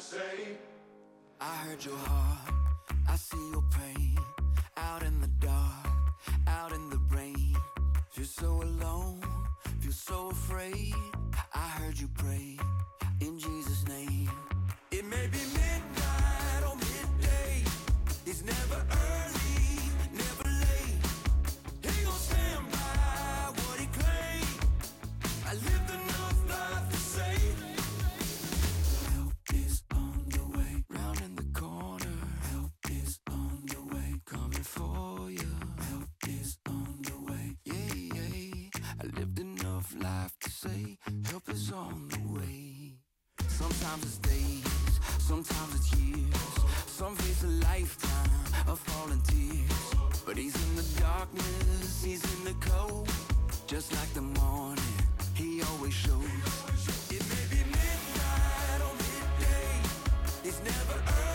to say. I heard your heart, I see your pain. Out in the dark, out in the rain. Feel so alone, feel so afraid. I heard you pray. Sometimes it's days, sometimes it's years. Some face a lifetime of falling tears. But he's in the darkness, he's in the cold. Just like the morning, he always shows. It may be midnight or midday, it's never early.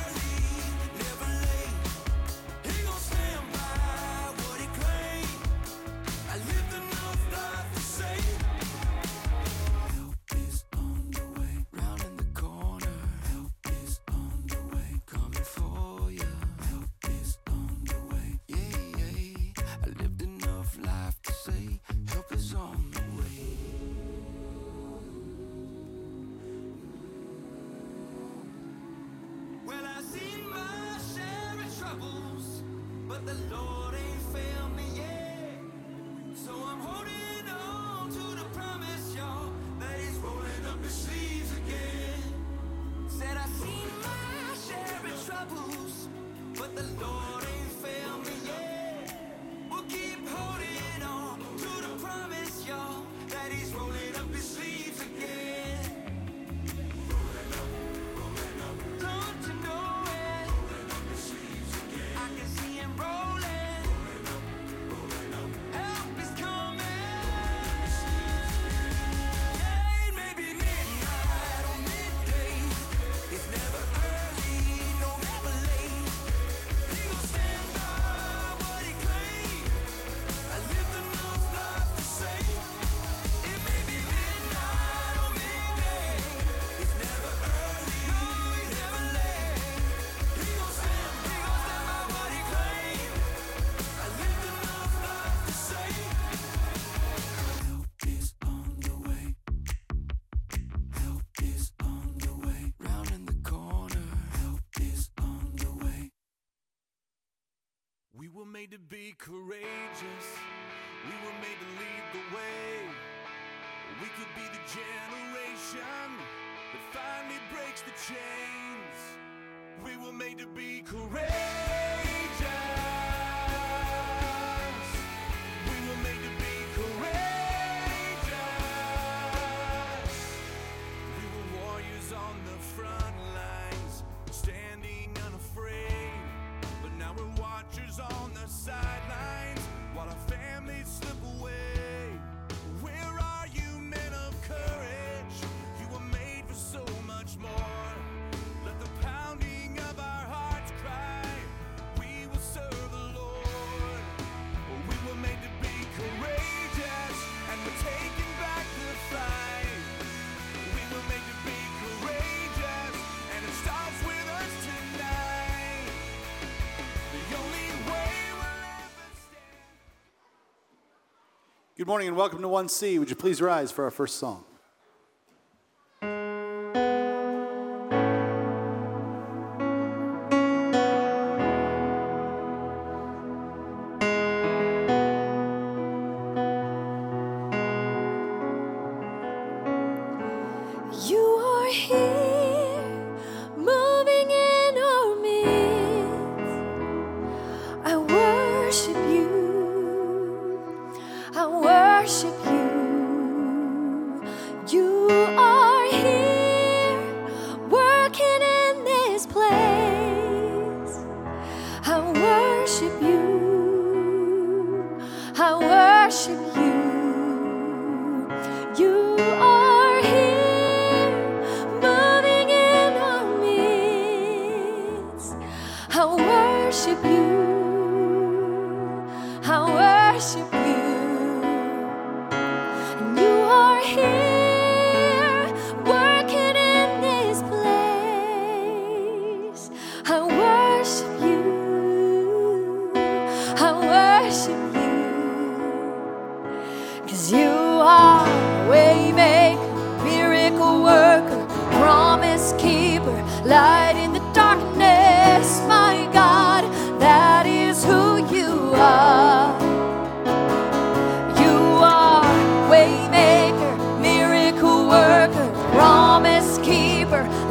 Good morning and welcome to 1C. Would you please rise for our first song?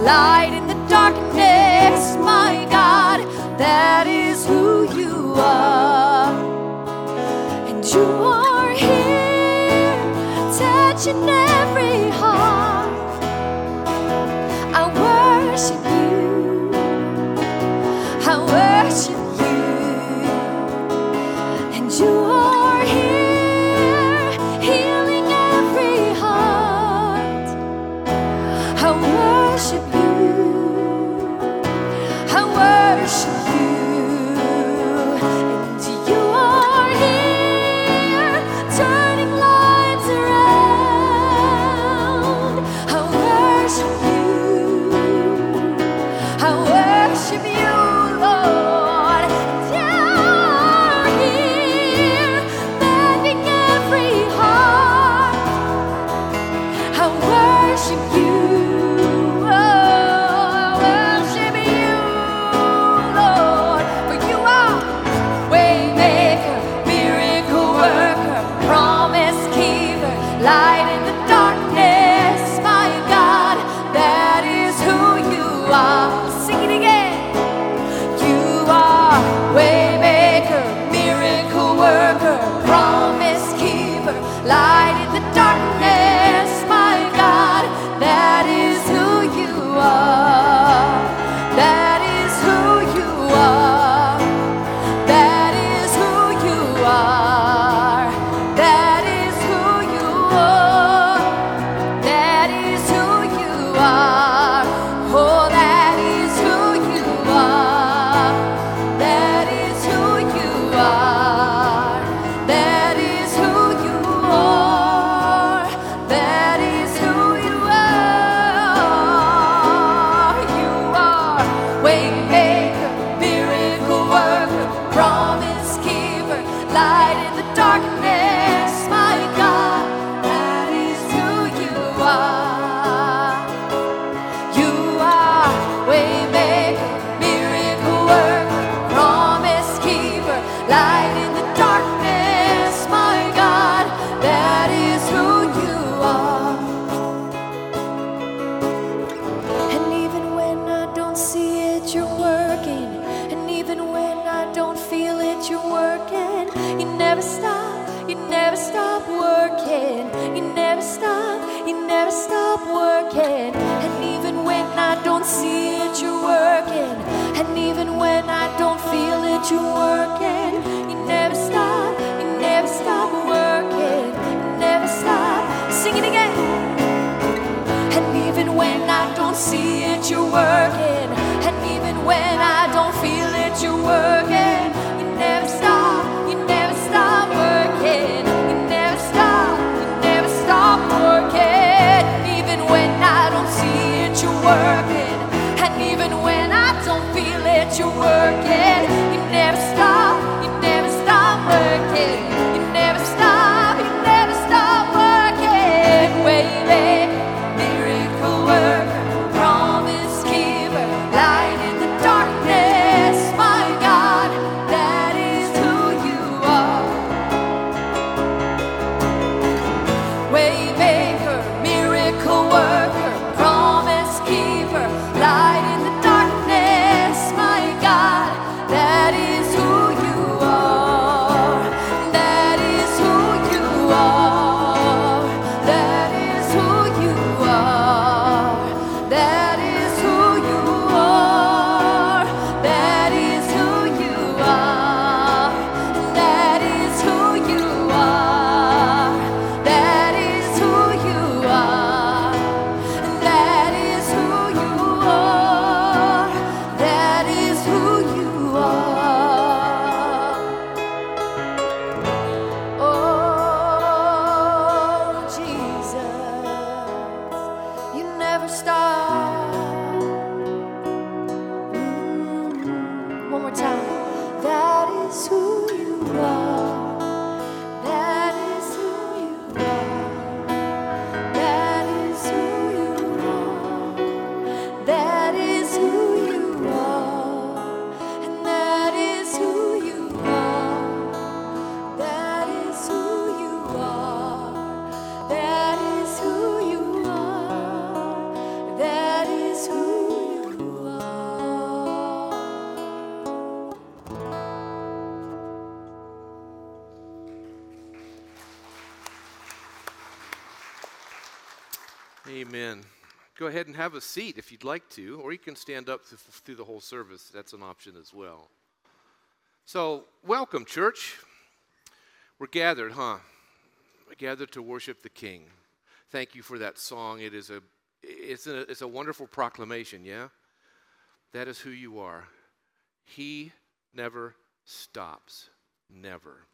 light in the darkness, my God. That is who you are. And you are here, touching every heart. I worship you. that you're working. And have a seat if you'd like to, or you can stand up th- through the whole service. That's an option as well. So, welcome, church. We're gathered, huh? We're gathered to worship the King. Thank you for that song. It is a, it's a, it's a wonderful proclamation, yeah? That is who you are. He never stops. Never.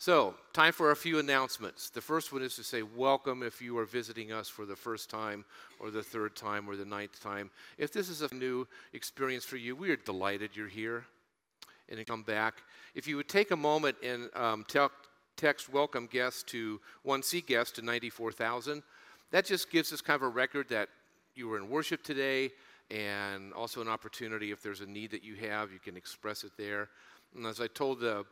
So, time for a few announcements. The first one is to say welcome if you are visiting us for the first time or the third time or the ninth time. If this is a new experience for you, we are delighted you're here and come back. If you would take a moment and um, text welcome guest to 1C guest to 94,000, that just gives us kind of a record that you were in worship today and also an opportunity if there's a need that you have, you can express it there. And as I told the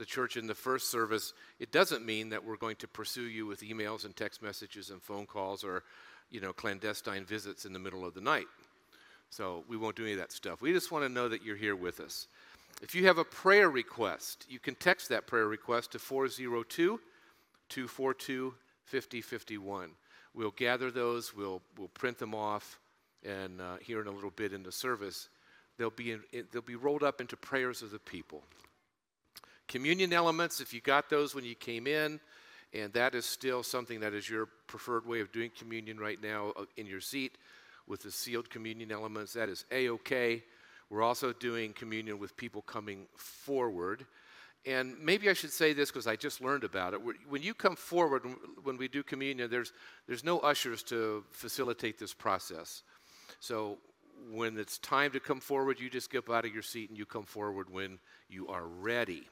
the church in the first service, it doesn't mean that we're going to pursue you with emails and text messages and phone calls or, you know, clandestine visits in the middle of the night. So we won't do any of that stuff. We just want to know that you're here with us. If you have a prayer request, you can text that prayer request to 402 242 5051. We'll gather those, we'll, we'll print them off, and uh, here in a little bit in the service, they'll be, in, they'll be rolled up into prayers of the people. Communion elements, if you got those when you came in, and that is still something that is your preferred way of doing communion right now uh, in your seat with the sealed communion elements, that is A OK. We're also doing communion with people coming forward. And maybe I should say this because I just learned about it. When you come forward, when we do communion, there's, there's no ushers to facilitate this process. So when it's time to come forward, you just get out of your seat and you come forward when you are ready.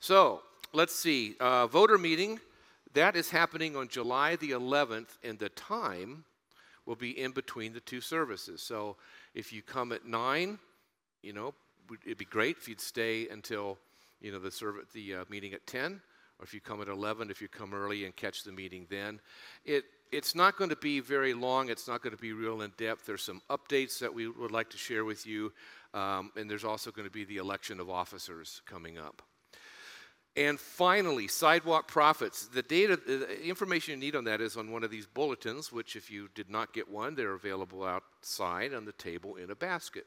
So let's see. Uh, voter meeting, that is happening on July the 11th, and the time will be in between the two services. So if you come at 9, you know, it'd be great if you'd stay until, you know, the, serv- the uh, meeting at 10, or if you come at 11, if you come early and catch the meeting then. It, it's not going to be very long. It's not going to be real in depth. There's some updates that we would like to share with you, um, and there's also going to be the election of officers coming up. And finally, Sidewalk Prophets. The data, the information you need on that is on one of these bulletins, which, if you did not get one, they're available outside on the table in a basket.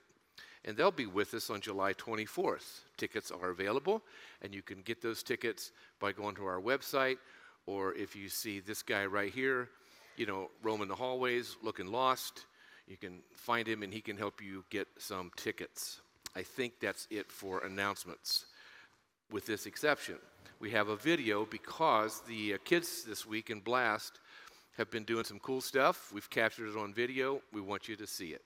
And they'll be with us on July 24th. Tickets are available, and you can get those tickets by going to our website, or if you see this guy right here, you know, roaming the hallways, looking lost, you can find him and he can help you get some tickets. I think that's it for announcements with this exception. We have a video because the uh, kids this week in Blast have been doing some cool stuff. We've captured it on video. We want you to see it.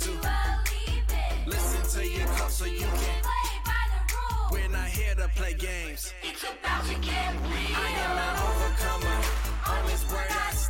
We to listen to your cup so you can. Play by the rules. We're not here to play games. It's about to get real. I am an overcomer. On His word I. I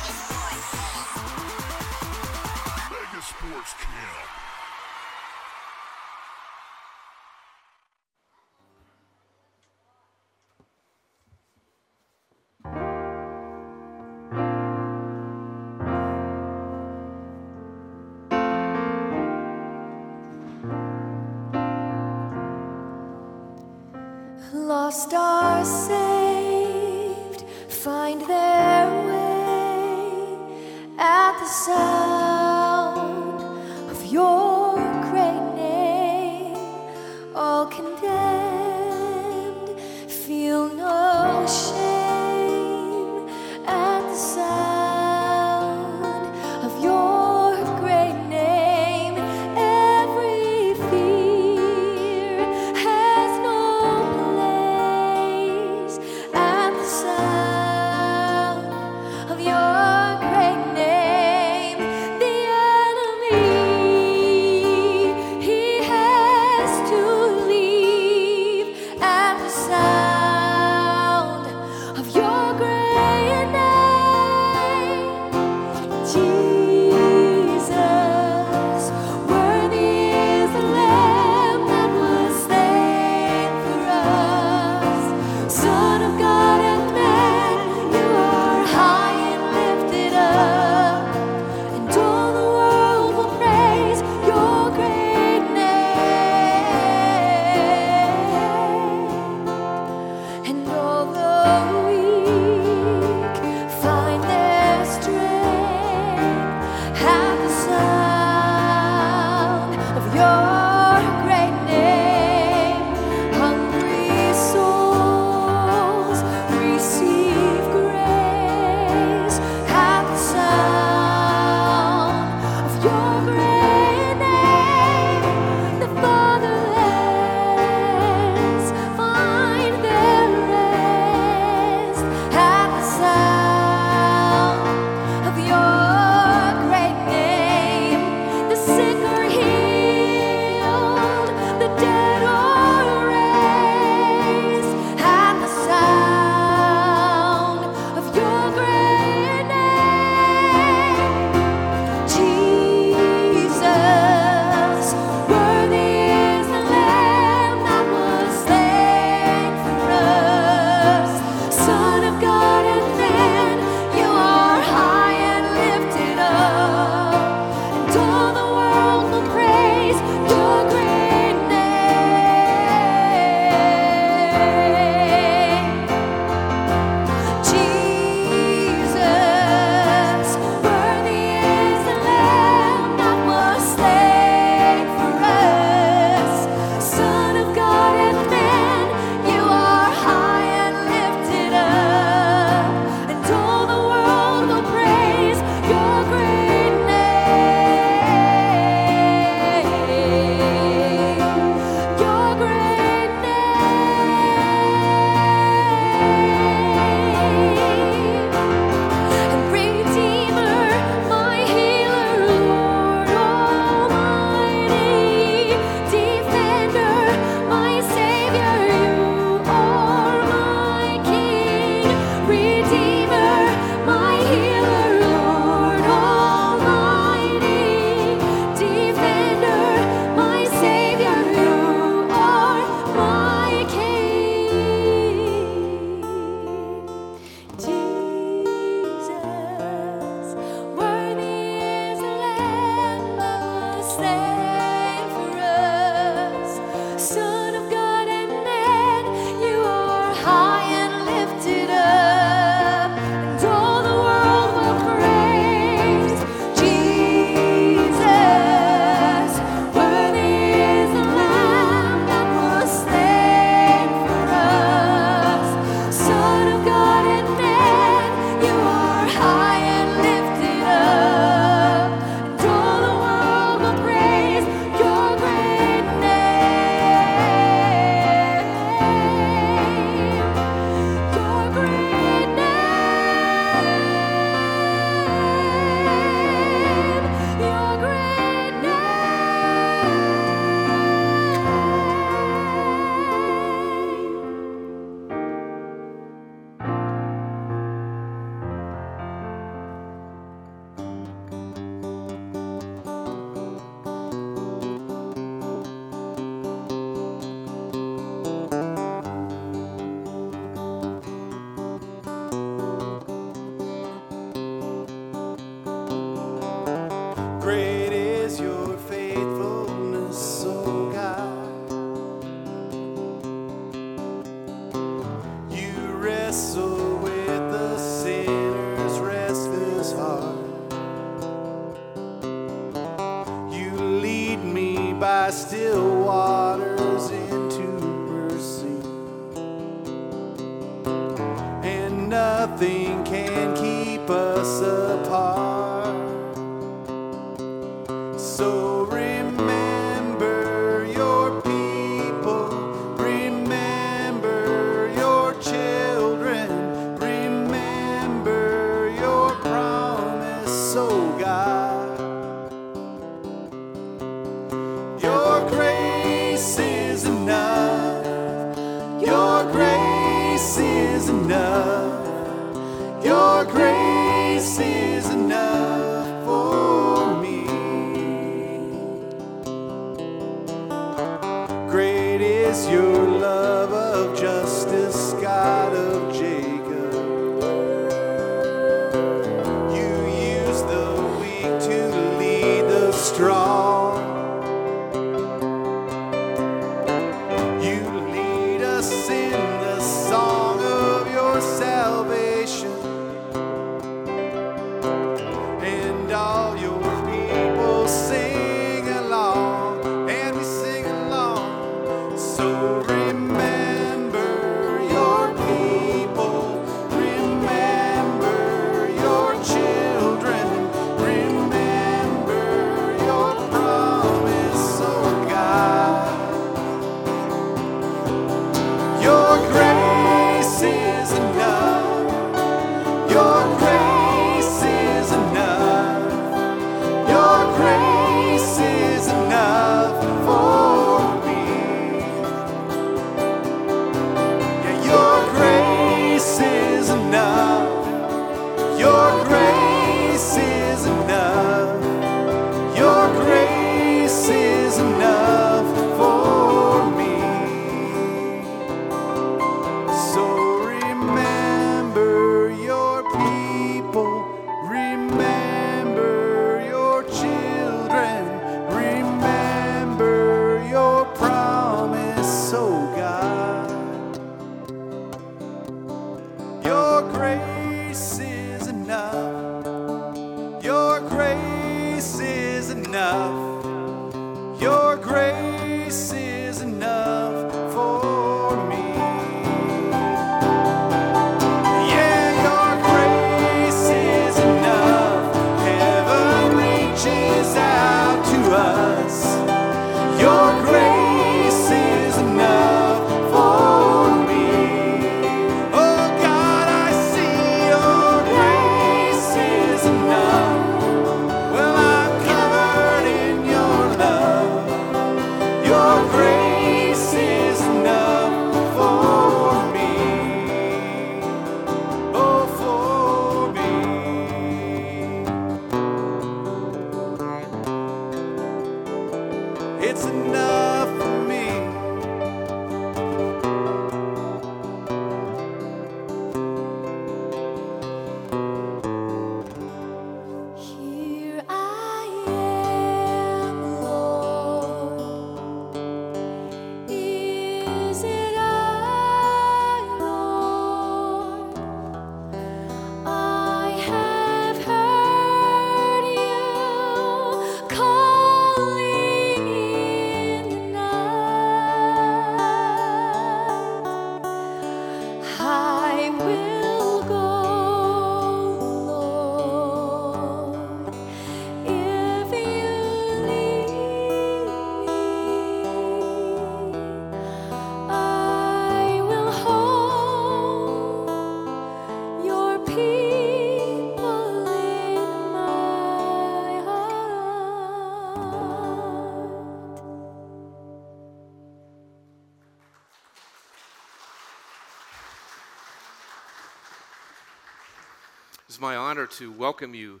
my honor to welcome you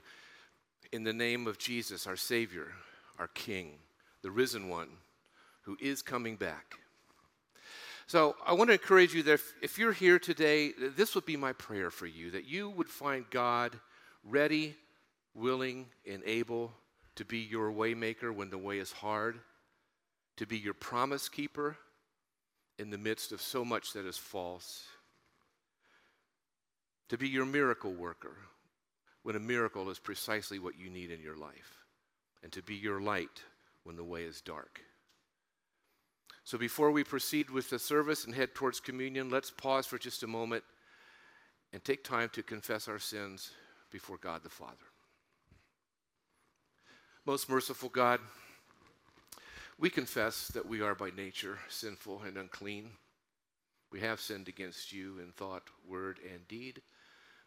in the name of Jesus, our Savior, our King, the risen one who is coming back. So I want to encourage you that if, if you're here today, this would be my prayer for you that you would find God ready, willing, and able to be your waymaker when the way is hard, to be your promise keeper in the midst of so much that is false to be your miracle worker when a miracle is precisely what you need in your life, and to be your light when the way is dark. So, before we proceed with the service and head towards communion, let's pause for just a moment and take time to confess our sins before God the Father. Most merciful God, we confess that we are by nature sinful and unclean. We have sinned against you in thought, word, and deed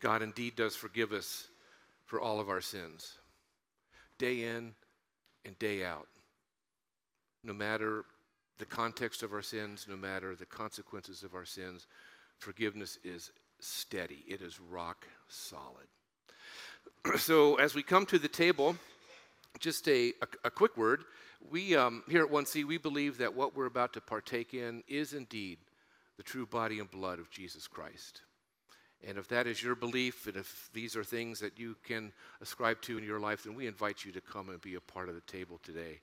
God indeed does forgive us for all of our sins, day in and day out. No matter the context of our sins, no matter the consequences of our sins, forgiveness is steady, it is rock solid. so, as we come to the table, just a, a, a quick word. We um, here at 1C, we believe that what we're about to partake in is indeed the true body and blood of Jesus Christ. And if that is your belief, and if these are things that you can ascribe to in your life, then we invite you to come and be a part of the table today.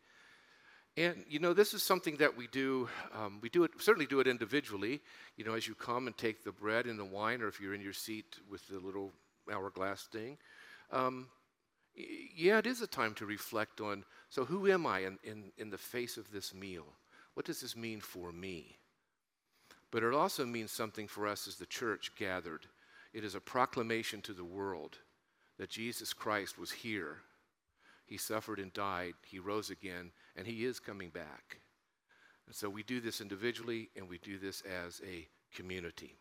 And you know, this is something that we do. Um, we do it certainly do it individually. You know, as you come and take the bread and the wine, or if you're in your seat with the little hourglass thing. Um, yeah, it is a time to reflect on so, who am I in, in, in the face of this meal? What does this mean for me? But it also means something for us as the church gathered. It is a proclamation to the world that Jesus Christ was here. He suffered and died. He rose again, and He is coming back. And so we do this individually, and we do this as a community.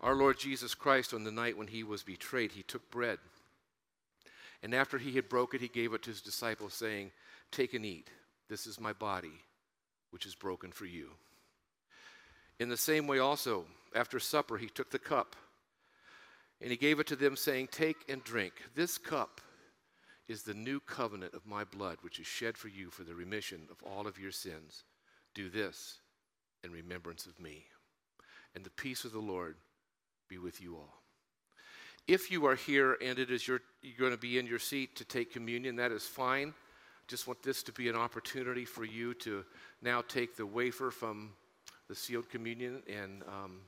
Our Lord Jesus Christ, on the night when He was betrayed, He took bread. And after he had broke it, he gave it to his disciples, saying, Take and eat. This is my body, which is broken for you. In the same way, also, after supper, he took the cup and he gave it to them, saying, Take and drink. This cup is the new covenant of my blood, which is shed for you for the remission of all of your sins. Do this in remembrance of me. And the peace of the Lord be with you all. If you are here and it is your, you're going to be in your seat to take communion, that is fine. Just want this to be an opportunity for you to now take the wafer from the sealed communion and um,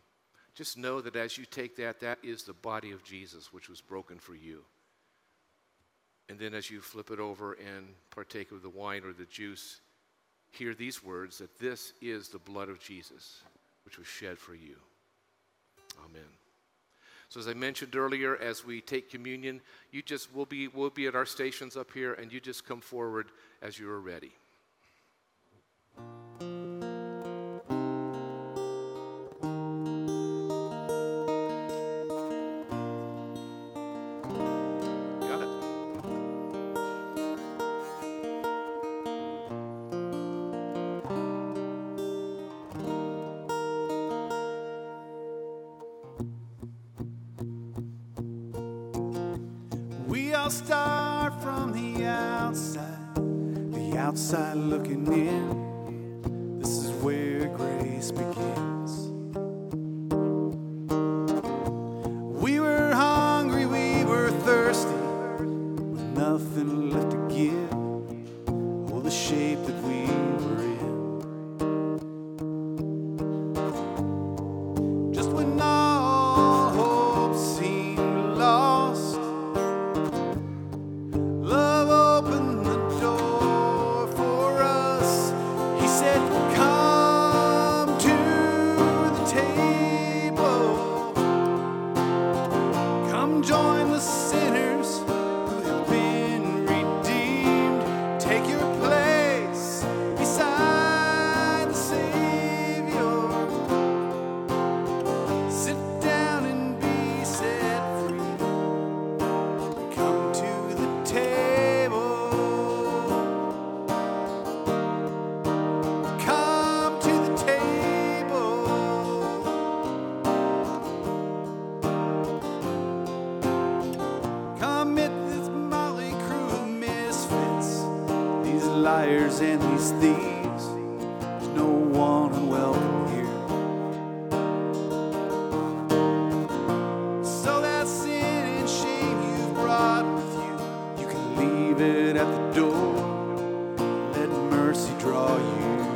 just know that as you take that, that is the body of Jesus, which was broken for you. And then as you flip it over and partake of the wine or the juice, hear these words that this is the blood of Jesus, which was shed for you. Amen. So as I mentioned earlier, as we take communion, you just will be we'll be at our stations up here, and you just come forward as you are ready. Mercy draw you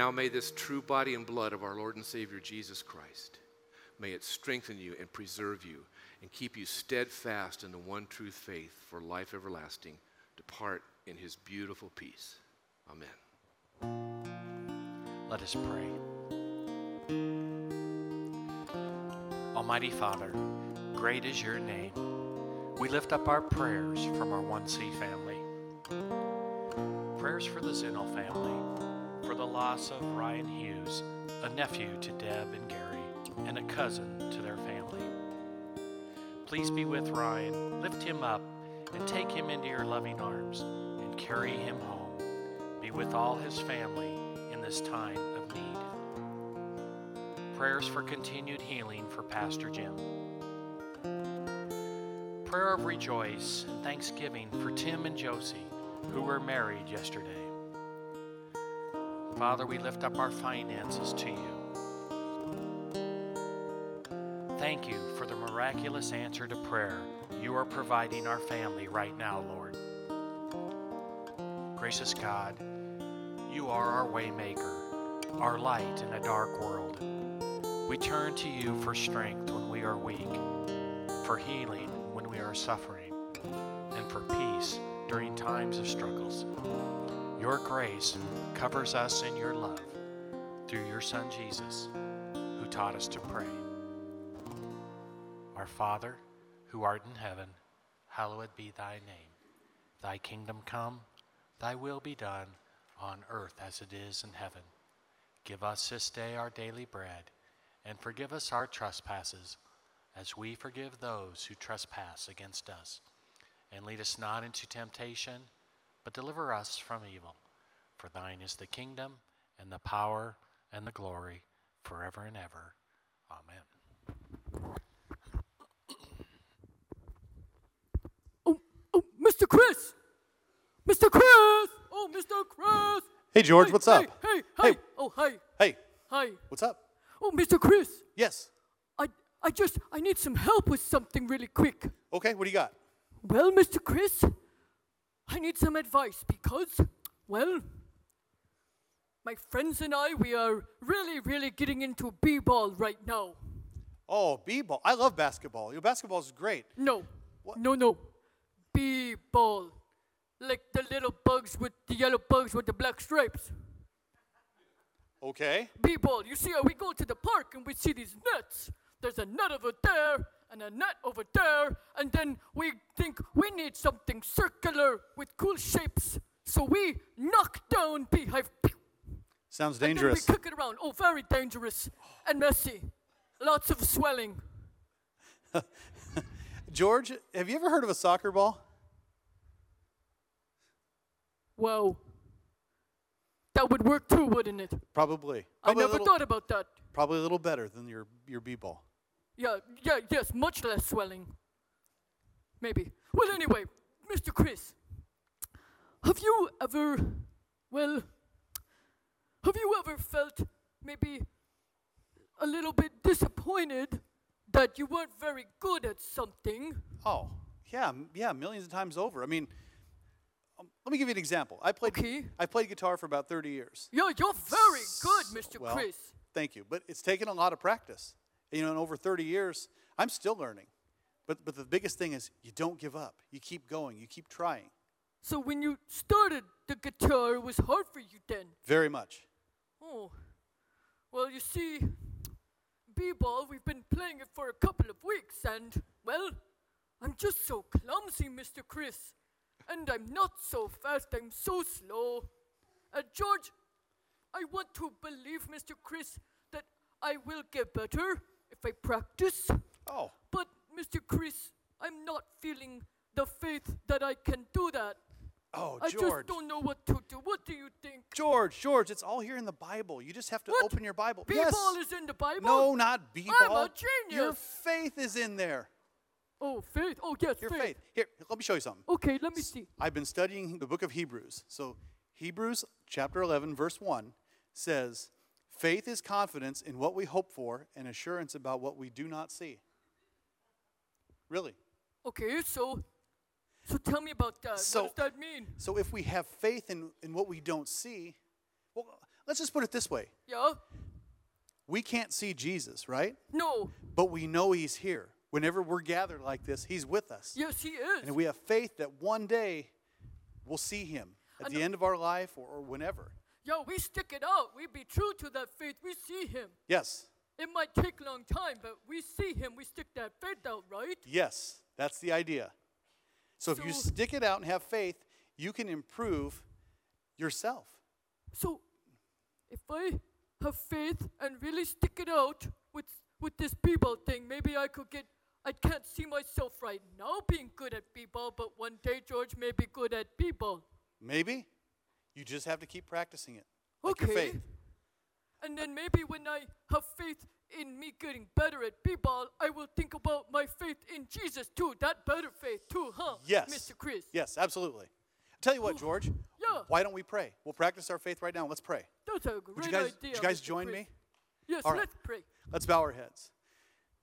now may this true body and blood of our Lord and Savior Jesus Christ, may it strengthen you and preserve you and keep you steadfast in the one truth faith for life everlasting. Depart in his beautiful peace. Amen. Let us pray. Almighty Father, great is your name. We lift up our prayers from our 1C family. Prayers for the Zinnel family, loss of Ryan Hughes, a nephew to Deb and Gary, and a cousin to their family. Please be with Ryan, lift him up, and take him into your loving arms, and carry him home. Be with all his family in this time of need. Prayers for continued healing for Pastor Jim. Prayer of rejoice and thanksgiving for Tim and Josie, who were married yesterday. Father, we lift up our finances to you. Thank you for the miraculous answer to prayer you are providing our family right now, Lord. Gracious God, you are our waymaker, our light in a dark world. We turn to you for strength when we are weak, for healing when we are suffering, and for peace during times of struggles. Your grace covers us in your love through your Son Jesus, who taught us to pray. Our Father, who art in heaven, hallowed be thy name. Thy kingdom come, thy will be done on earth as it is in heaven. Give us this day our daily bread, and forgive us our trespasses, as we forgive those who trespass against us. And lead us not into temptation, but deliver us from evil. For thine is the kingdom, and the power, and the glory, forever and ever. Amen. Oh, oh, Mr. Chris! Mr. Chris! Oh, Mr. Chris! Hey, George, Hey, what's hey, up? Hey, hi. Hey. Oh, hi. Hey, Hi. what's up? Oh, Mr. Chris, Yes. I, I just, I need some help with something really quick. Okay, what do you got? Well, Mr. Chris, I need some advice because, well, my friends and I, we are really, really getting into b-ball right now. Oh, b-ball. I love basketball. Your basketball is great. No, What? no, no, b-ball, like the little bugs with the yellow bugs with the black stripes. Okay. B-ball. You see, uh, we go to the park and we see these nets. There's a net over there and a net over there, and then we think we need something circular with cool shapes. So we knock down beehive. Sounds And then we dangerous. kick it around. Oh, very dangerous and messy. Lots of swelling. George, have you ever heard of a soccer ball? Whoa. That would work too, wouldn't it? Probably. I Probably a never little, thought about that. Probably a little better than your your b-ball. Yeah, yeah, yes, much less swelling. Maybe. Well, anyway, Mr. Chris, have you ever, well, have you ever felt maybe a little bit disappointed that you weren't very good at something? Oh, yeah, m- yeah, millions of times over. I mean, um, let me give you an example. I played Okay. I played guitar for about 30 years. Yeah, you're very good, Mr. Well, Chris. Thank you, but it's taken a lot of practice. You know, in over 30 years, I'm still learning. But but the biggest thing is you don't give up. You keep going. You keep trying. So when you started the guitar, it was hard for you then? Very much. Oh, well, you see, b-ball, we've been playing it for a couple of weeks, and, well, I'm just so clumsy, Mr. Chris. And I'm not so fast, I'm so slow. Uh, George, I want to believe, Mr. Chris, that I will get better if I practice. Oh, But, Mr. Chris, I'm not feeling the faith that I can do that. oh, I George. just don't know what to do. What do you think? George, George, it's all here in the Bible. You just have to What? open your Bible. B-ball yes. is in the Bible? No, not b-ball. a genius. Your faith is in there. Oh, faith. Oh, yes, Your faith. Here, let me show you something. Okay, let me see. I've been studying the book of Hebrews. So, Hebrews chapter 11, verse 1 says, Faith is confidence in what we hope for and assurance about what we do not see. Really? Okay, so so tell me about that. So- what does that mean? So, if we have faith in, in what we don't see, well, let's just put it this way Yeah? we can't see Jesus, right? No. But we know He's here. Whenever we're gathered like this, He's with us. Yes, he is. And we have faith that one day we'll see Him at And the the- end of our life or, or whenever. Yeah, we stick it out. We be true to that faith. We see him. Yes. It might take a long time, but we see him. We stick that faith out, right? Yes, that's the idea. So, if you stick it out and have faith, you can improve yourself. So if I have faith and really stick it out with with this b-ball thing, maybe I could get I can't see myself right now being good at b-ball, but one day George may be good at b-ball. Maybe you just have to keep practicing it. Like Okay. faith. And then maybe when I have faith in me getting better at b-ball, I will think about my faith in Jesus too. That better faith too, huh? Yes. Mr. Chris. Yes, absolutely. Tell you what, George. Yeah. Why don't we pray? We'll practice our faith right now. Let's pray. That's a great Would you guys, idea. would you guys Mr. join Chris. me? Yes, All right. let's pray. Let's bow our heads.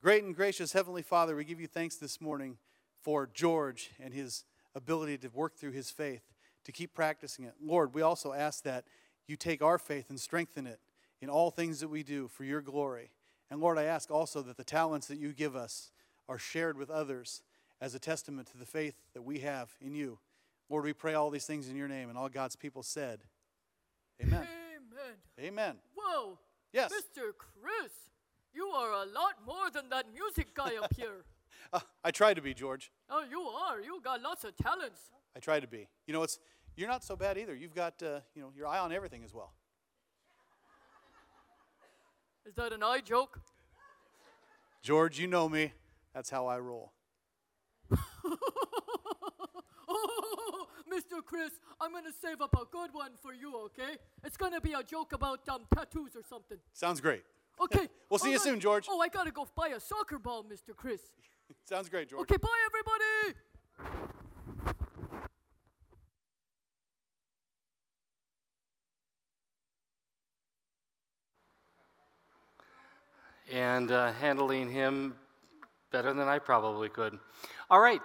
Great and gracious Heavenly Father, we give you thanks this morning for George and his ability to work through his faith, to keep practicing it. Lord, we also ask that you take our faith and strengthen it in all things that we do for your glory. And Lord, I ask also that the talents that you give us are shared with others as a testament to the faith that we have in you. Lord, we pray all these things in your name, and all God's people said, Amen. Amen. Amen. Whoa. Yes. Mr. Chris, you are a lot more than that music guy up here. Uh, I try to be, George. Oh, you are. You got lots of talents. I try to be. You know, it's you're not so bad either. You've got uh, you know your eye on everything as well. Is that an eye joke? George, you know me. That's how I roll. Oh, Mr. Chris, I'm gonna save up a good one for you, okay? It's gonna be a joke about um, tattoos or something. Sounds great. Okay. We'll see you all soon, George. Oh, I gotta go buy a soccer ball, Mr. Chris. Sounds great, George. Okay, bye, everybody. And uh, handling him better than I probably could. All right,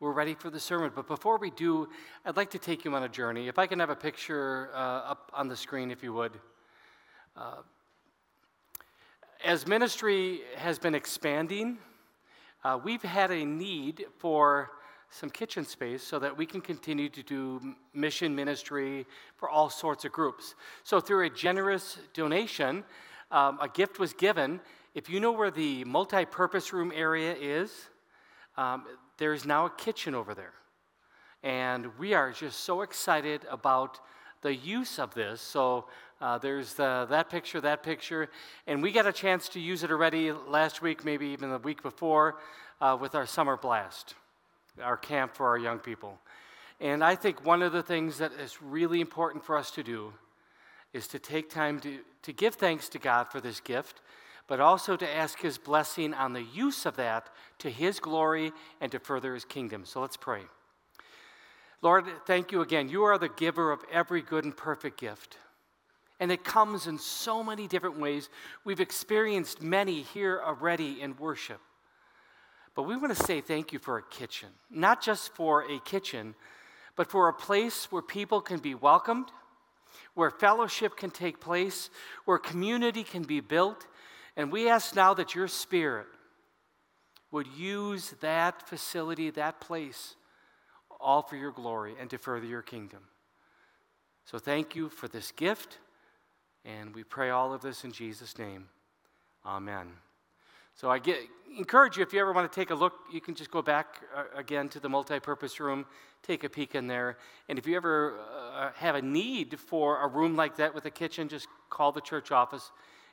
we're ready for the sermon. But before we do, I'd like to take you on a journey. If I can have a picture uh, up on the screen, if you would. Uh, as ministry has been expanding, uh, we've had a need for some kitchen space so that we can continue to do mission ministry for all sorts of groups. So, through a generous donation, um, a gift was given. If you know where the multi purpose room area is, um, there is now a kitchen over there. And we are just so excited about the use of this. So, uh, there's the, that picture, that picture, and we got a chance to use it already last week, maybe even the week before, uh, with our summer blast our camp for our young people. And I think one of the things that is really important for us to do is to take time to, to give thanks to God for this gift, but also to ask His blessing on the use of that to His glory and to further His kingdom. So let's pray. Lord, thank you again. You are the giver of every good and perfect gift. And it comes in so many different ways. We've experienced many here already in worship. But we want to say thank you for a kitchen, not just for a kitchen, but for a place where people can be welcomed, where fellowship can take place, where community can be built. And we ask now that your spirit would use that facility, that place, all for your glory and to further your kingdom. So thank you for this gift, and we pray all of this in Jesus' name. Amen. So I get, encourage you, if you ever want to take a look, you can just go back uh, again to the multi-purpose room, take a peek in there. And if you ever uh, have a need for a room like that with a kitchen, just call the church office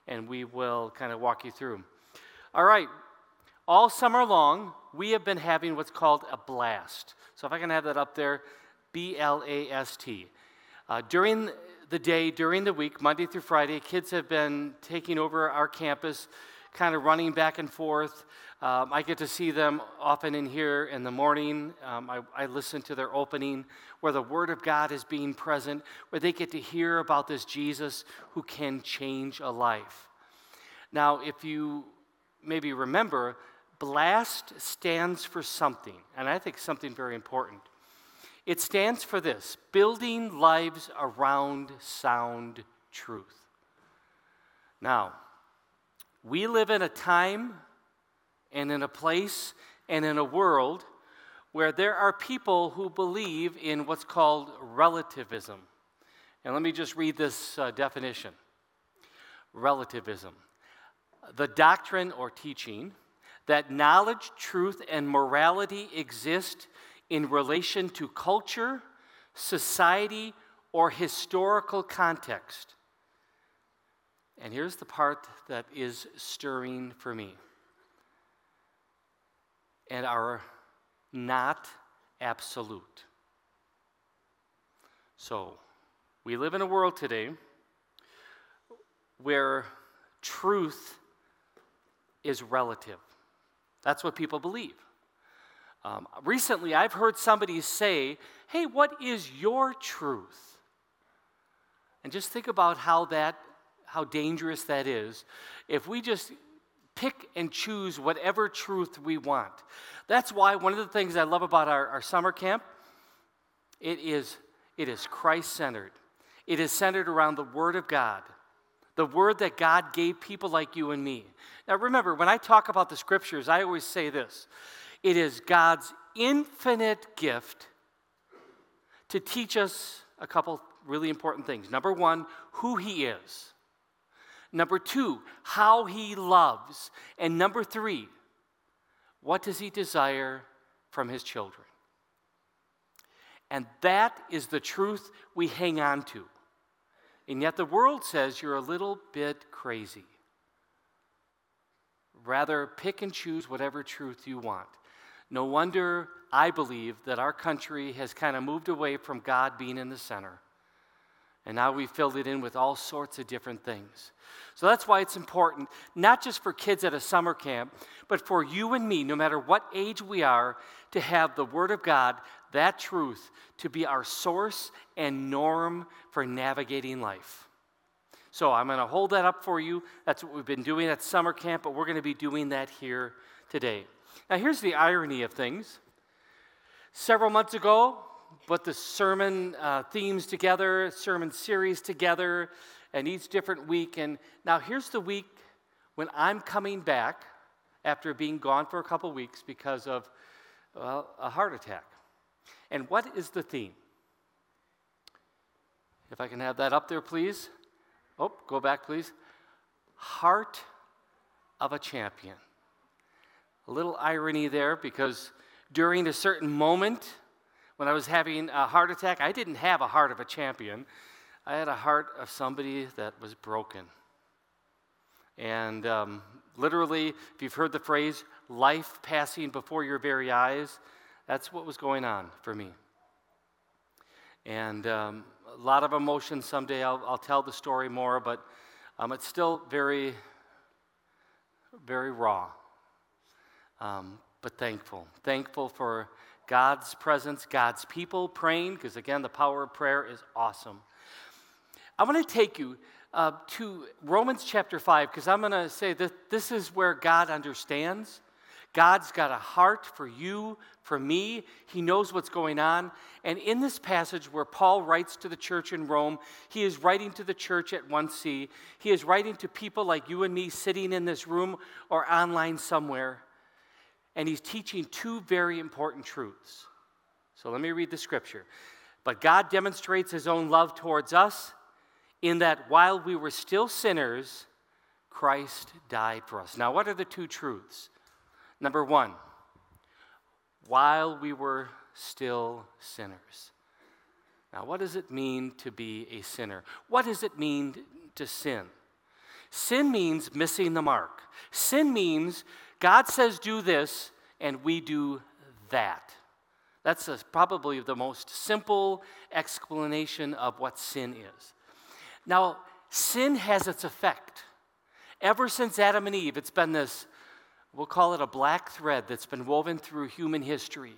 and we will kind of walk you through. All right, all summer long, we have been having what's called a blast. So if I can have that up there, B L A S T. Uh, during the day, during the week, Monday through Friday, kids have been taking over our campus kind of running back and forth. Um, I get to see them often in here in the morning. Um, I, I, listen to their opening where the Word of God is being present, where they get to hear about this Jesus who can change a life. Now, if you maybe remember, BLAST stands for something, and I think something very important. It stands for this building lives around sound truth. Now, we live in a time and in a place and in a world where there are people who believe in what's called relativism. And let me just read this uh, definition relativism. The doctrine or teaching that knowledge, truth, and morality exist in relation to culture, society, or historical context. And here's the part that is stirring for me and are not absolute. So, we live in a world today where truth is relative. That's what people believe. Um, recently, I've heard somebody say, Hey, what is your truth? And just think about how that how dangerous that is if we just pick and choose whatever truth we want. That's why one of the things I love about our, our summer camp, it is, it is Christ-centered. It is centered around the Word of God, the Word that God gave people like you and me. Now remember, when I talk about the Scriptures, I always say this. It is God's infinite gift to teach us a couple really important things. Number one, who He is. Number two, how he loves. And number three, what does he desire from his children? And that is the truth we hang on to. And yet the world says you're a little bit crazy. Rather, pick and choose whatever truth you want. No wonder I believe that our country has kind of moved away from God being in the center. And now we've filled it in with all sorts of different things. So that's why it's important, not just for kids at a summer camp, but for you and me, no matter what age we are, to have the Word of God, that truth, to be our source and norm for navigating life. So I'm going to hold that up for you. That's what we've been doing at summer camp, but we're going to be doing that here today. Now, here's the irony of things. Several months ago, put the sermon uh, themes together, sermon series together, and each different week. And now here's the week when I'm coming back after being gone for a couple weeks because of well, a heart attack. And what is the theme? If I can have that up there, please. Oh, go back, please. Heart of a champion. A little irony there because during a certain moment when I was having a heart attack, I didn't have a heart of a champion. I had a heart of somebody that was broken. And um, literally, if you've heard the phrase, life passing before your very eyes, that's what was going on for me. And um, a lot of emotion. Someday I'll, I'll tell the story more, but um, it's still very, very raw. Um, but thankful. Thankful for God's presence, God's people praying, because again, the power of prayer is awesome. I want to take you uh, to Romans chapter 5, because I'm going to say that this is where God understands. God's got a heart for you, for me. He knows what's going on. And in this passage where Paul writes to the church in Rome, he is writing to the church at 1C. He is writing to people like you and me sitting in this room or online somewhere. And he's teaching two very important truths. So let me read the scripture. But God demonstrates his own love towards us in that while we were still sinners, Christ died for us. Now, what are the two truths? Number one, while we were still sinners. Now, what does it mean to be a sinner? What does it mean to sin? Sin means missing the mark. Sin means God says do this and we do that. That's a, probably the most simple explanation of what sin is. Now, sin has its effect. Ever since Adam and Eve, it's been this, we'll call it a black thread that's been woven through human history.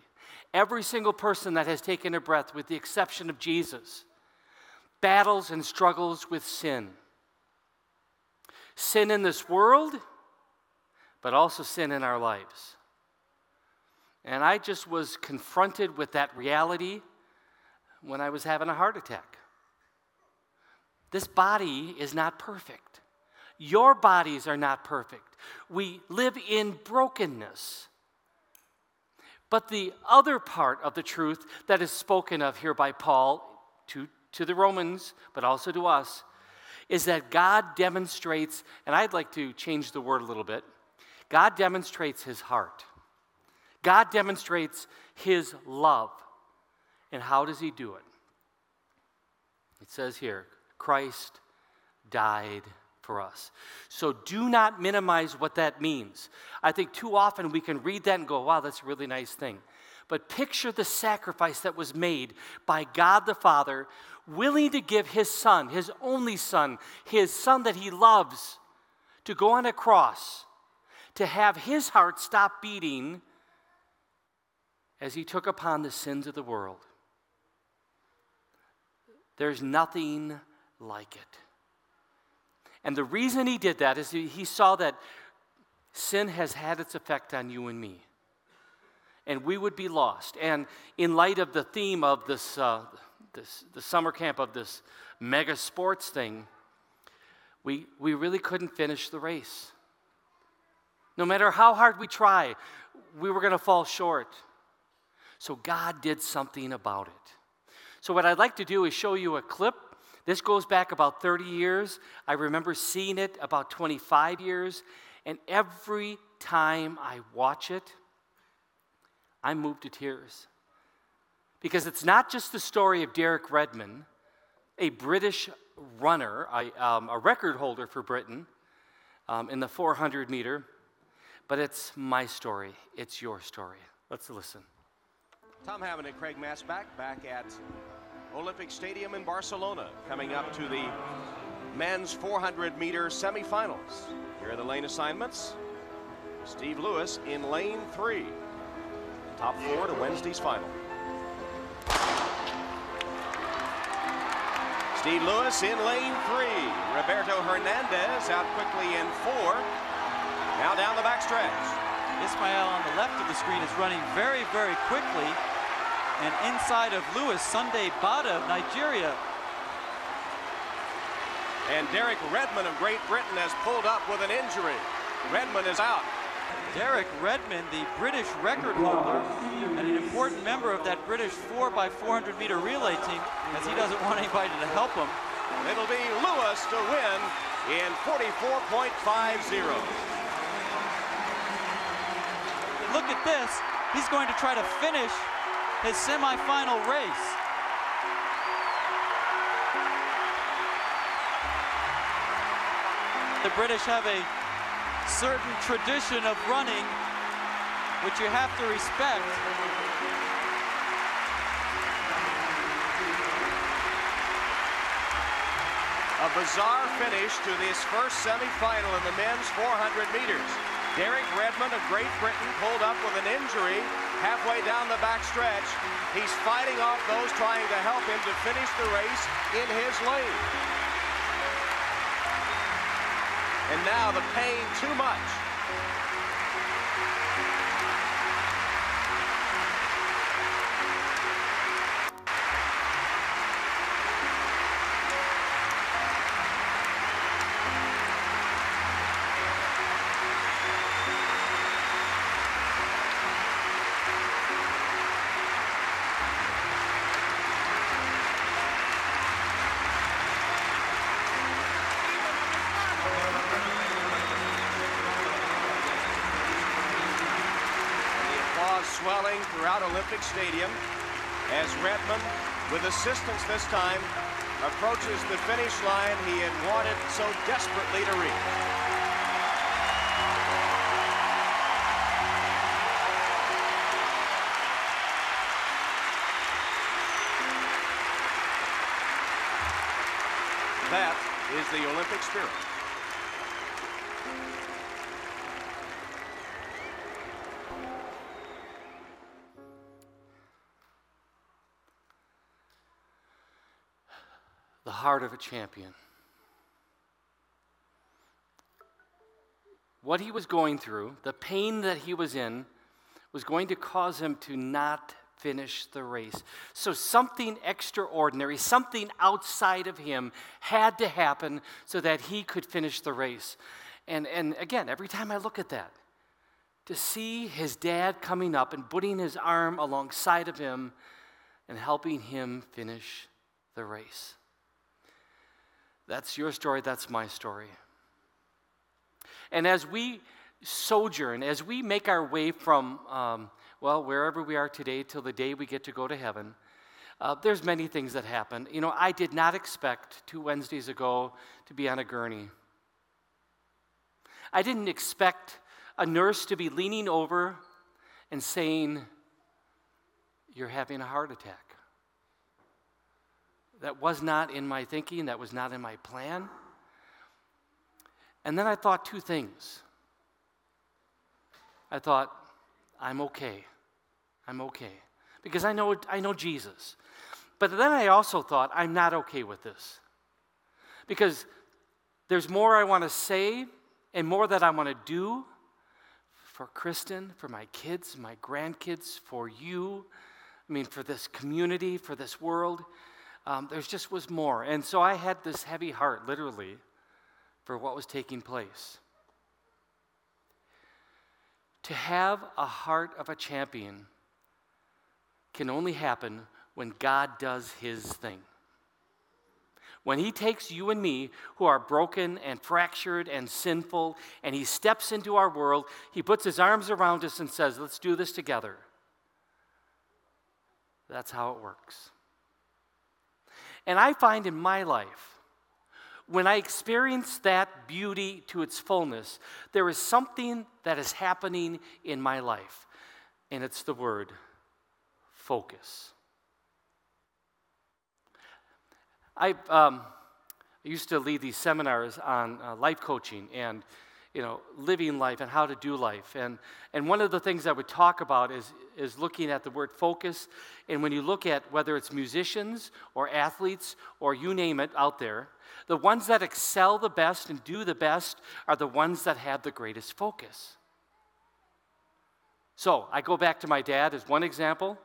Every single person that has taken a breath, with the exception of Jesus, battles and struggles with sin. Sin in this world, but also sin in our lives. And I just was confronted with that reality when I was having a heart attack. This body is not perfect. Your bodies are not perfect. We live in brokenness. But the other part of the truth that is spoken of here by Paul to, to the Romans, but also to us, is that God demonstrates, and I'd like to change the word a little bit God demonstrates his heart. God demonstrates his love. And how does he do it? It says here, Christ died for us. So do not minimize what that means. I think too often we can read that and go, wow, that's a really nice thing. But picture the sacrifice that was made by God the Father, willing to give his son, his only son, his son that he loves, to go on a cross, to have his heart stop beating as he took upon the sins of the world. There's nothing like it. And the reason he did that is he saw that sin has had its effect on you and me. And we would be lost. And in light of the theme of this, uh, this the summer camp of this mega sports thing, we, we really couldn't finish the race. No matter how hard we try, we were going to fall short. So God did something about it. So, what I'd like to do is show you a clip this goes back about 30 years. I remember seeing it about 25 years. And every time I watch it, I'm moved to tears. Because it's not just the story of Derek Redmond, a British runner, a, um, a record holder for Britain um, in the 400 meter, but it's my story. It's your story. Let's listen. Tom Hammond and Craig Masback back at Olympic Stadium in Barcelona, coming up to the men's 400 meter semifinals. Here are the lane assignments. Steve Lewis in lane three. Top four to Wednesday's final. Steve Lewis in lane three. Roberto Hernandez out quickly in four. Now down the backstretch. Ismael on the left of the screen is running very, very quickly. And inside of Lewis, Sunday Bada of Nigeria. And Derek Redmond of Great Britain has pulled up with an injury. Redmond is out. Derek Redmond, the British record holder, and an important member of that British 4x400 meter relay team, as he doesn't want anybody to help him. It'll be Lewis to win in 44.50. Look at this. He's going to try to finish his semifinal race. The British have a certain tradition of running, which you have to respect. A bizarre finish to this first semifinal in the men's 400 meters. Derek Redmond of Great Britain pulled up with an injury halfway down the back stretch. He's fighting off those trying to help him to finish the race in his lane. And now the pain too much. Olympic Stadium as Redmond, with assistance this time, approaches the finish line he had wanted so desperately to reach. That is the Olympic spirit. Champion. What he was going through, the pain that he was in, was going to cause him to not finish the race. So something extraordinary, something outside of him had to happen so that he could finish the race. And, and again, every time I look at that, to see his dad coming up and putting his arm alongside of him and helping him finish the race. That's your story, that's my story. And as we sojourn, as we make our way from, um, well, wherever we are today till the day we get to go to heaven, uh, there's many things that happen. You know, I did not expect two Wednesdays ago to be on a gurney. I didn't expect a nurse to be leaning over and saying, You're having a heart attack. That was not in my thinking, that was not in my plan. And then I thought two things. I thought, I'm okay. I'm okay. Because I know, I know Jesus. But then I also thought, I'm not okay with this. Because there's more I want to say and more that I want to do for Kristen, for my kids, my grandkids, for you. I mean, for this community, for this world. Um, there just was more. And so I had this heavy heart, literally, for what was taking place. To have a heart of a champion can only happen when God does his thing. When he takes you and me, who are broken and fractured and sinful, and he steps into our world, he puts his arms around us and says, Let's do this together. That's how it works. And I find in my life, when I experience that beauty to its fullness, there is something that is happening in my life, and it's the word focus. I, um, I used to lead these seminars on uh, life coaching, and you know, living life and how to do life. And, and one of the things I would talk about is, is looking at the word focus. And when you look at whether it's musicians or athletes or you name it out there, the ones that excel the best and do the best are the ones that have the greatest focus. So I go back to my dad as one example.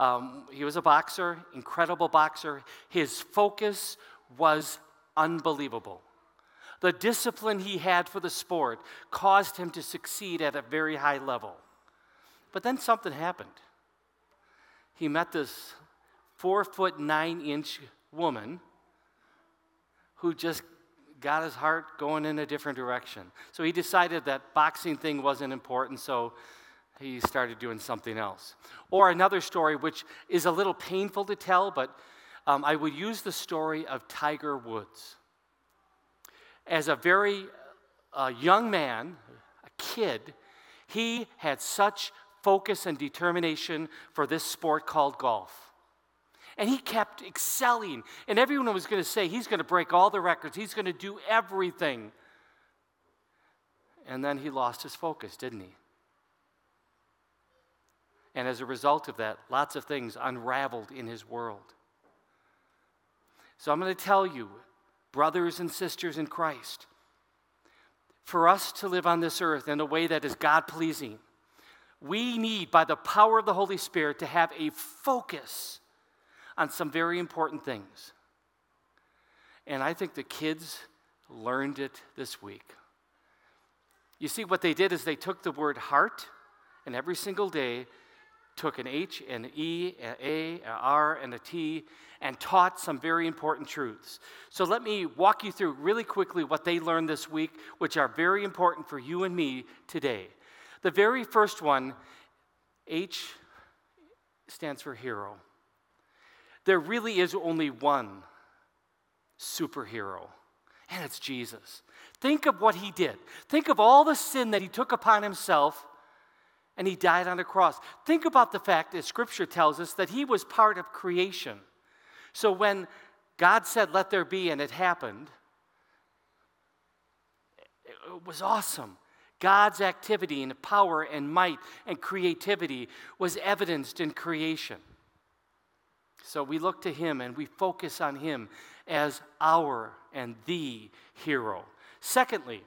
Um, he was a boxer, incredible boxer. His focus was unbelievable. The discipline he had for the sport caused him to succeed at a very high level. But then something happened. He met this four foot nine inch woman who just got his heart going in a different direction. So he decided that boxing thing wasn't important, so he started doing something else. Or another story, which is a little painful to tell, but um, I would use the story of Tiger Woods. As a very uh, young man, a kid, he had such focus and determination for this sport called golf. And he kept excelling. And everyone was going to say, he's going to break all the records, he's going to do everything. And then he lost his focus, didn't he? And as a result of that, lots of things unraveled in his world. So I'm going to tell you, brothers and sisters in Christ, for us to live on this earth in a way that is God pleasing, we need, by the power of the Holy Spirit, to have a focus on some very important things. And I think the kids learned it this week. You see, what they did is they took the word heart, and every single day took an H, an E, an A, an R, and a T, and taught some very important truths. So let me walk you through really quickly what they learned this week, which are very important for you and me today. The very first one, H stands for hero. There really is only one superhero, and it's Jesus. Think of what he did. Think of all the sin that he took upon himself and he died on a cross. Think about the fact that scripture tells us that he was part of creation. So when God said, Let there be, and it happened, it was awesome. God's activity and power and might and creativity was evidenced in creation. So we look to him and we focus on him as our and the hero. Secondly,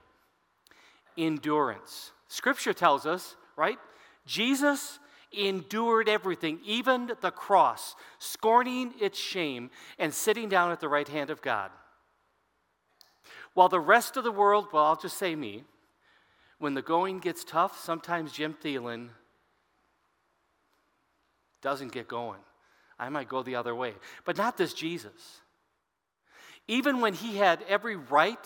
endurance. Scripture tells us, right? Jesus endured everything, even the cross, scorning its shame and sitting down at the right hand of God. While the rest of the world, well, I'll just say me, when the going gets tough, sometimes Jim Thielen doesn't get going. I might go the other way. But not this Jesus. Even when he had every right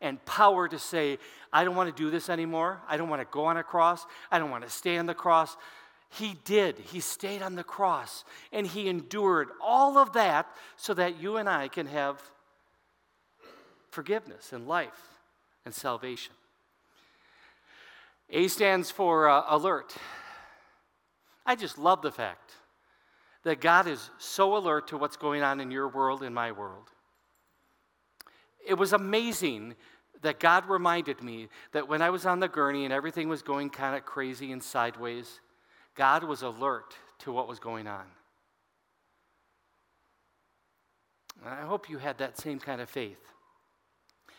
and power to say, I don't want to do this anymore. I don't want to go on a cross. I don't want to stay on the cross. He did. He stayed on the cross and he endured all of that so that you and I can have forgiveness and life and salvation. A stands for uh, alert. I just love the fact that God is so alert to what's going on in your world, in my world. It was amazing that God reminded me that when I was on the gurney and everything was going kind of crazy and sideways, God was alert to what was going on. And I hope you had that same kind of faith.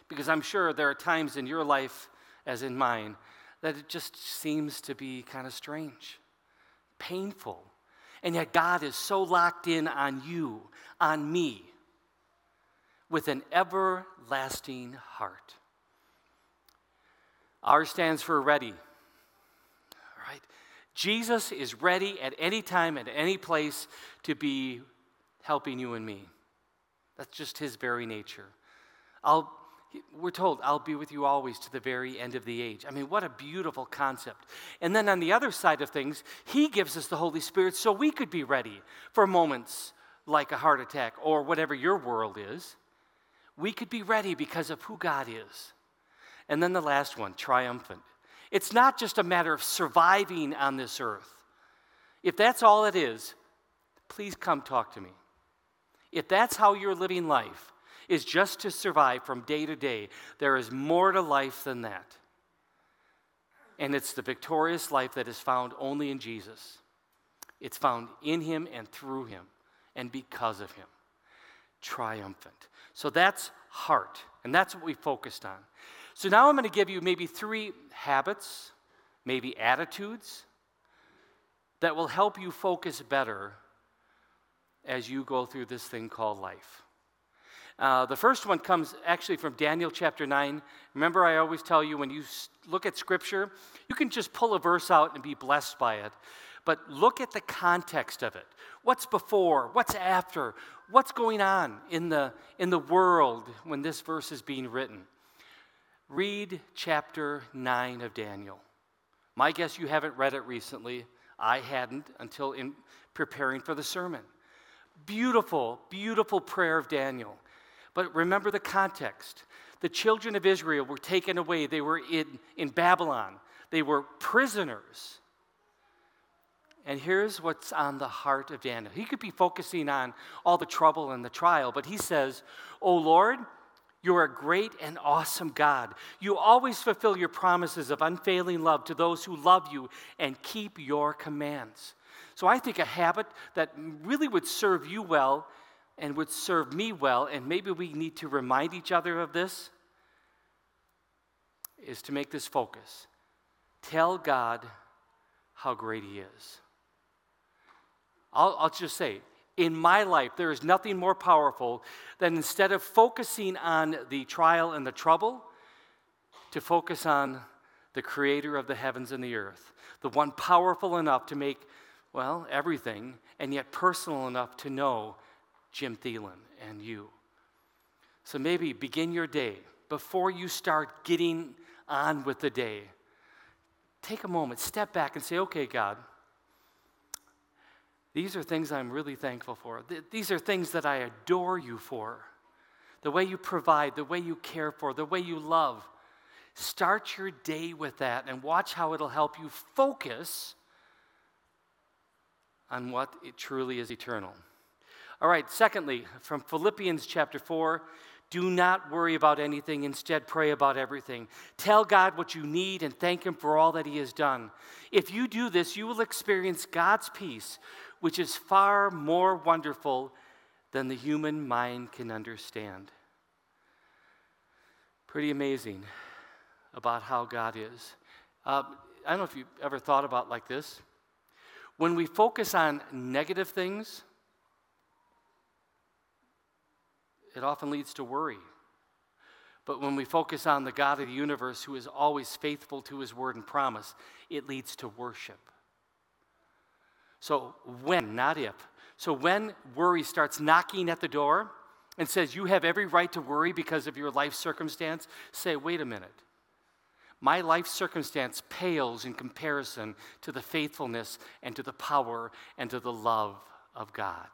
Because I'm sure there are times in your life, as in mine, that it just seems to be kind of strange, painful, and yet God is so locked in on you, on me, with an everlasting heart. R stands for ready. All right? Jesus is ready at any time, at any place to be helping you and me. That's just his very nature. I'll we're told, I'll be with you always to the very end of the age. I mean, what a beautiful concept. And then on the other side of things, He gives us the Holy Spirit so we could be ready for moments like a heart attack or whatever your world is. We could be ready because of who God is. And then the last one, triumphant. It's not just a matter of surviving on this earth. If that's all it is, please come talk to me. If that's how you're living life, is just to survive from day to day. There is more to life than that. And it's the victorious life that is found only in Jesus. It's found in him and through him and because of him. Triumphant. So that's heart, and that's what we focused on. So now I'm going to give you maybe three habits, maybe attitudes that will help you focus better as you go through this thing called life. Uh, the first one comes actually from Daniel chapter 9. Remember, I always tell you when you look at scripture, you can just pull a verse out and be blessed by it. But look at the context of it. What's before? What's after? What's going on in the, in the world when this verse is being written? Read chapter 9 of Daniel. My guess you haven't read it recently. I hadn't until in preparing for the sermon. Beautiful, beautiful prayer of Daniel. But remember the context. The children of Israel were taken away, they were in, in Babylon, they were prisoners. And here's what's on the heart of Daniel. He could be focusing on all the trouble and the trial, but he says, Oh Lord, you're a great and awesome God. You always fulfill your promises of unfailing love to those who love you and keep your commands. So I think a habit that really would serve you well and would serve me well, and maybe we need to remind each other of this, is to make this focus. Tell God how great He is. I'll, I'll just say, in my life, there is nothing more powerful than instead of focusing on the trial and the trouble, to focus on the creator of the heavens and the earth, the one powerful enough to make, well, everything, and yet personal enough to know Jim Thielen and you. So maybe begin your day before you start getting on with the day. Take a moment, step back, and say, okay, God. These are things I'm really thankful for. These are things that I adore you for. The way you provide, the way you care for, the way you love. Start your day with that and watch how it'll help you focus on what it truly is eternal. All right, secondly, from Philippians chapter 4 do not worry about anything, instead, pray about everything. Tell God what you need and thank Him for all that He has done. If you do this, you will experience God's peace, which is far more wonderful than the human mind can understand. Pretty amazing about how God is. Uh, I don't know if you've ever thought about like this. When we focus on negative things, it often leads to worry. But when we focus on the God of the universe who is always faithful to his word and promise, it leads to worship. So, when, not if. So, when worry starts knocking at the door and says, You have every right to worry because of your life circumstance, say, Wait a minute. My life circumstance pales in comparison to the faithfulness and to the power and to the love of God.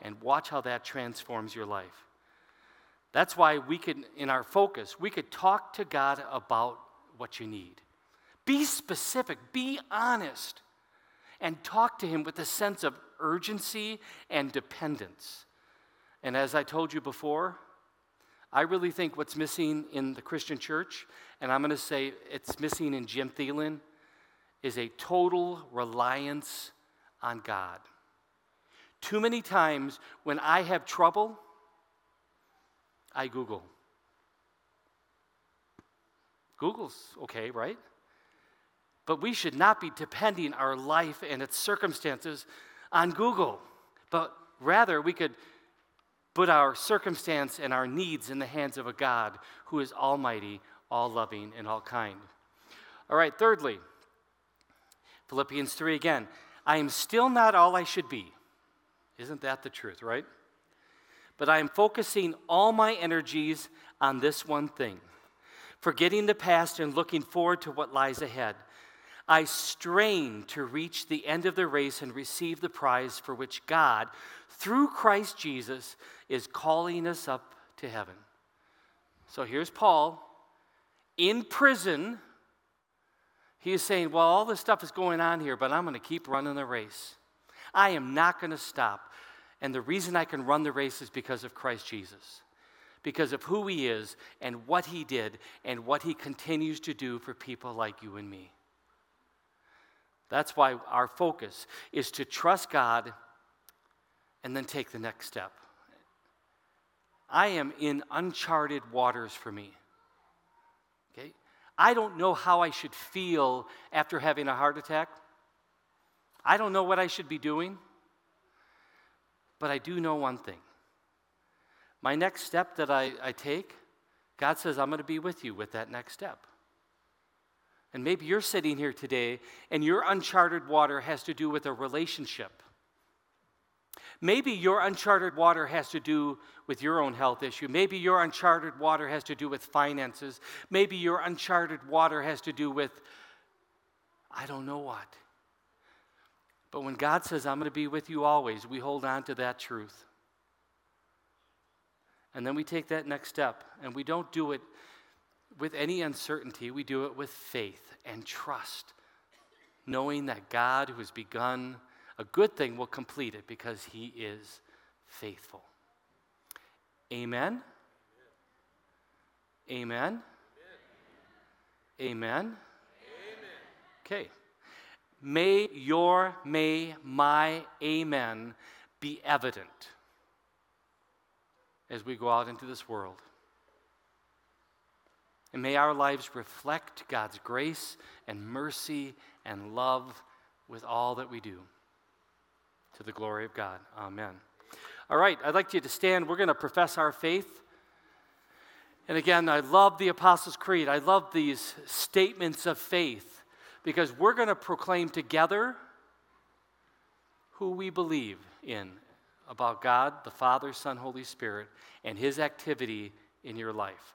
And watch how that transforms your life. That's why we could, in our focus, we could talk to God about what you need. Be specific, be honest and talk to Him with a sense of urgency and dependence. And as I told you before, I really think what's missing in the Christian church, and I'm going to say it's missing in Jim Thielen, is a total reliance on God. Too many times when I have trouble, I Google. Google's okay, right? But we should not be depending our life and its circumstances on Google. But rather, we could put our circumstance and our needs in the hands of a God who is almighty, all loving, and all kind. All right, thirdly, Philippians 3 again. I am still not all I should be. Isn't that the truth, right? But I am focusing all my energies on this one thing forgetting the past and looking forward to what lies ahead. I strain to reach the end of the race and receive the prize for which God, through Christ Jesus, is calling us up to heaven. So here's Paul in prison. He is saying, Well, all this stuff is going on here, but I'm going to keep running the race. I am not going to stop. And the reason I can run the race is because of Christ Jesus. because of who He is and what He did and what He continues to do for people like you and me. That's why our focus is to trust God and then take the next step. I am in uncharted waters for me. Okay? I don't know how I should feel after having a heart attack. I don't know what I should be doing. But I do know one thing. My next step that I, I take, God says, I'm going to be with you with that next step. And maybe you're sitting here today and your uncharted water has to do with a relationship. Maybe your uncharted water has to do with your own health issue. Maybe your uncharted water has to do with finances. Maybe your uncharted water has to do with, I don't know what. But when God says, I'm going to be with you always, we hold on to that truth. And then we take that next step, and we don't do it with any uncertainty. We do it with faith and trust, knowing that God, who has begun a good thing, will complete it because he is faithful. Amen? Amen? Amen? Okay. May your, may my amen be evident as we go out into this world. And may our lives reflect God's grace and mercy and love with all that we do. To the glory of God. Amen. All right, I'd like you to stand. We're going to profess our faith. And again, I love the Apostles' Creed. I love these statements of faith because we're going to proclaim together who we believe in about God, the Father, Son, Holy Spirit, and His activity in your life.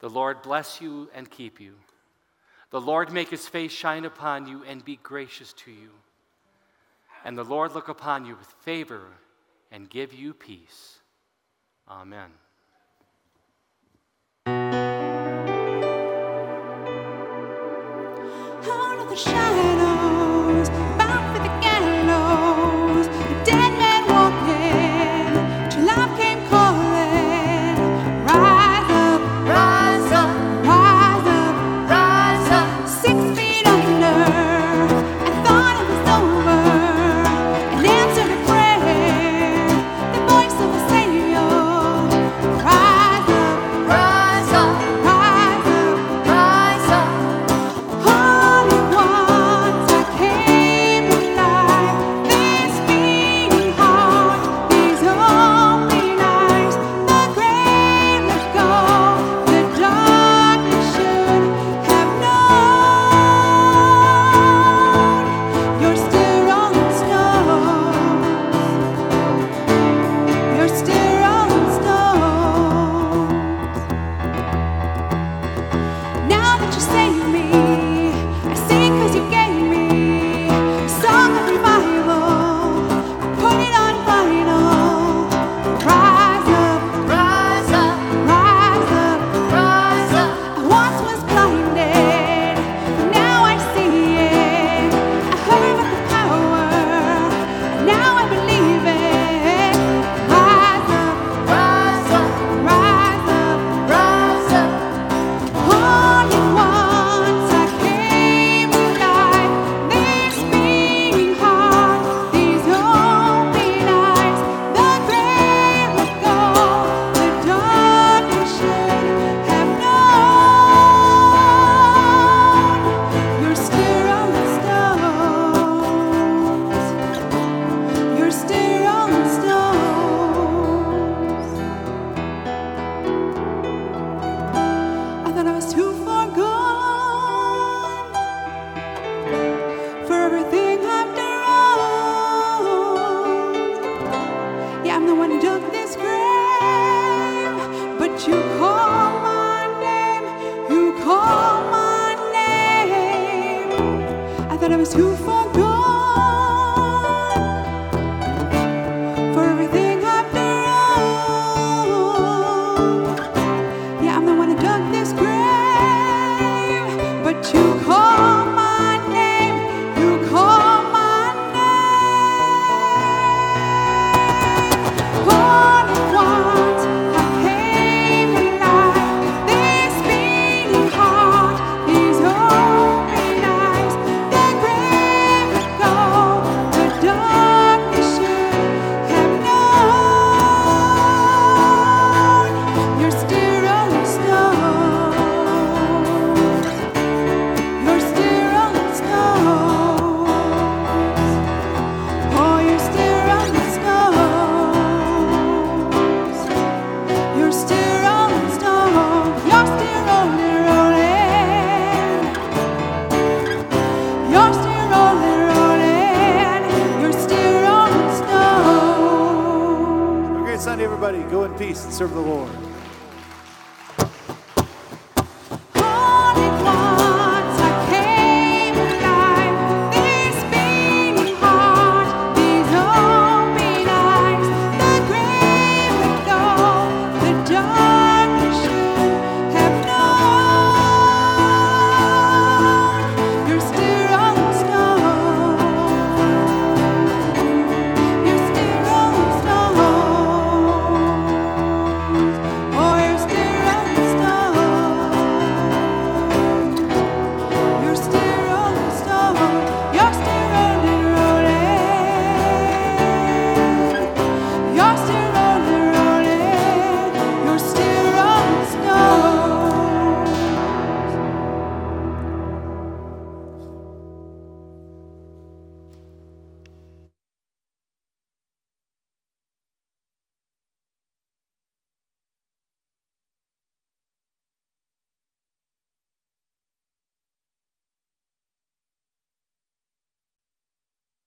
The Lord bless you and keep you. The Lord make his face shine upon you and be gracious to you. And the Lord look upon you with favor and give you peace. Amen. shadows, I I was too far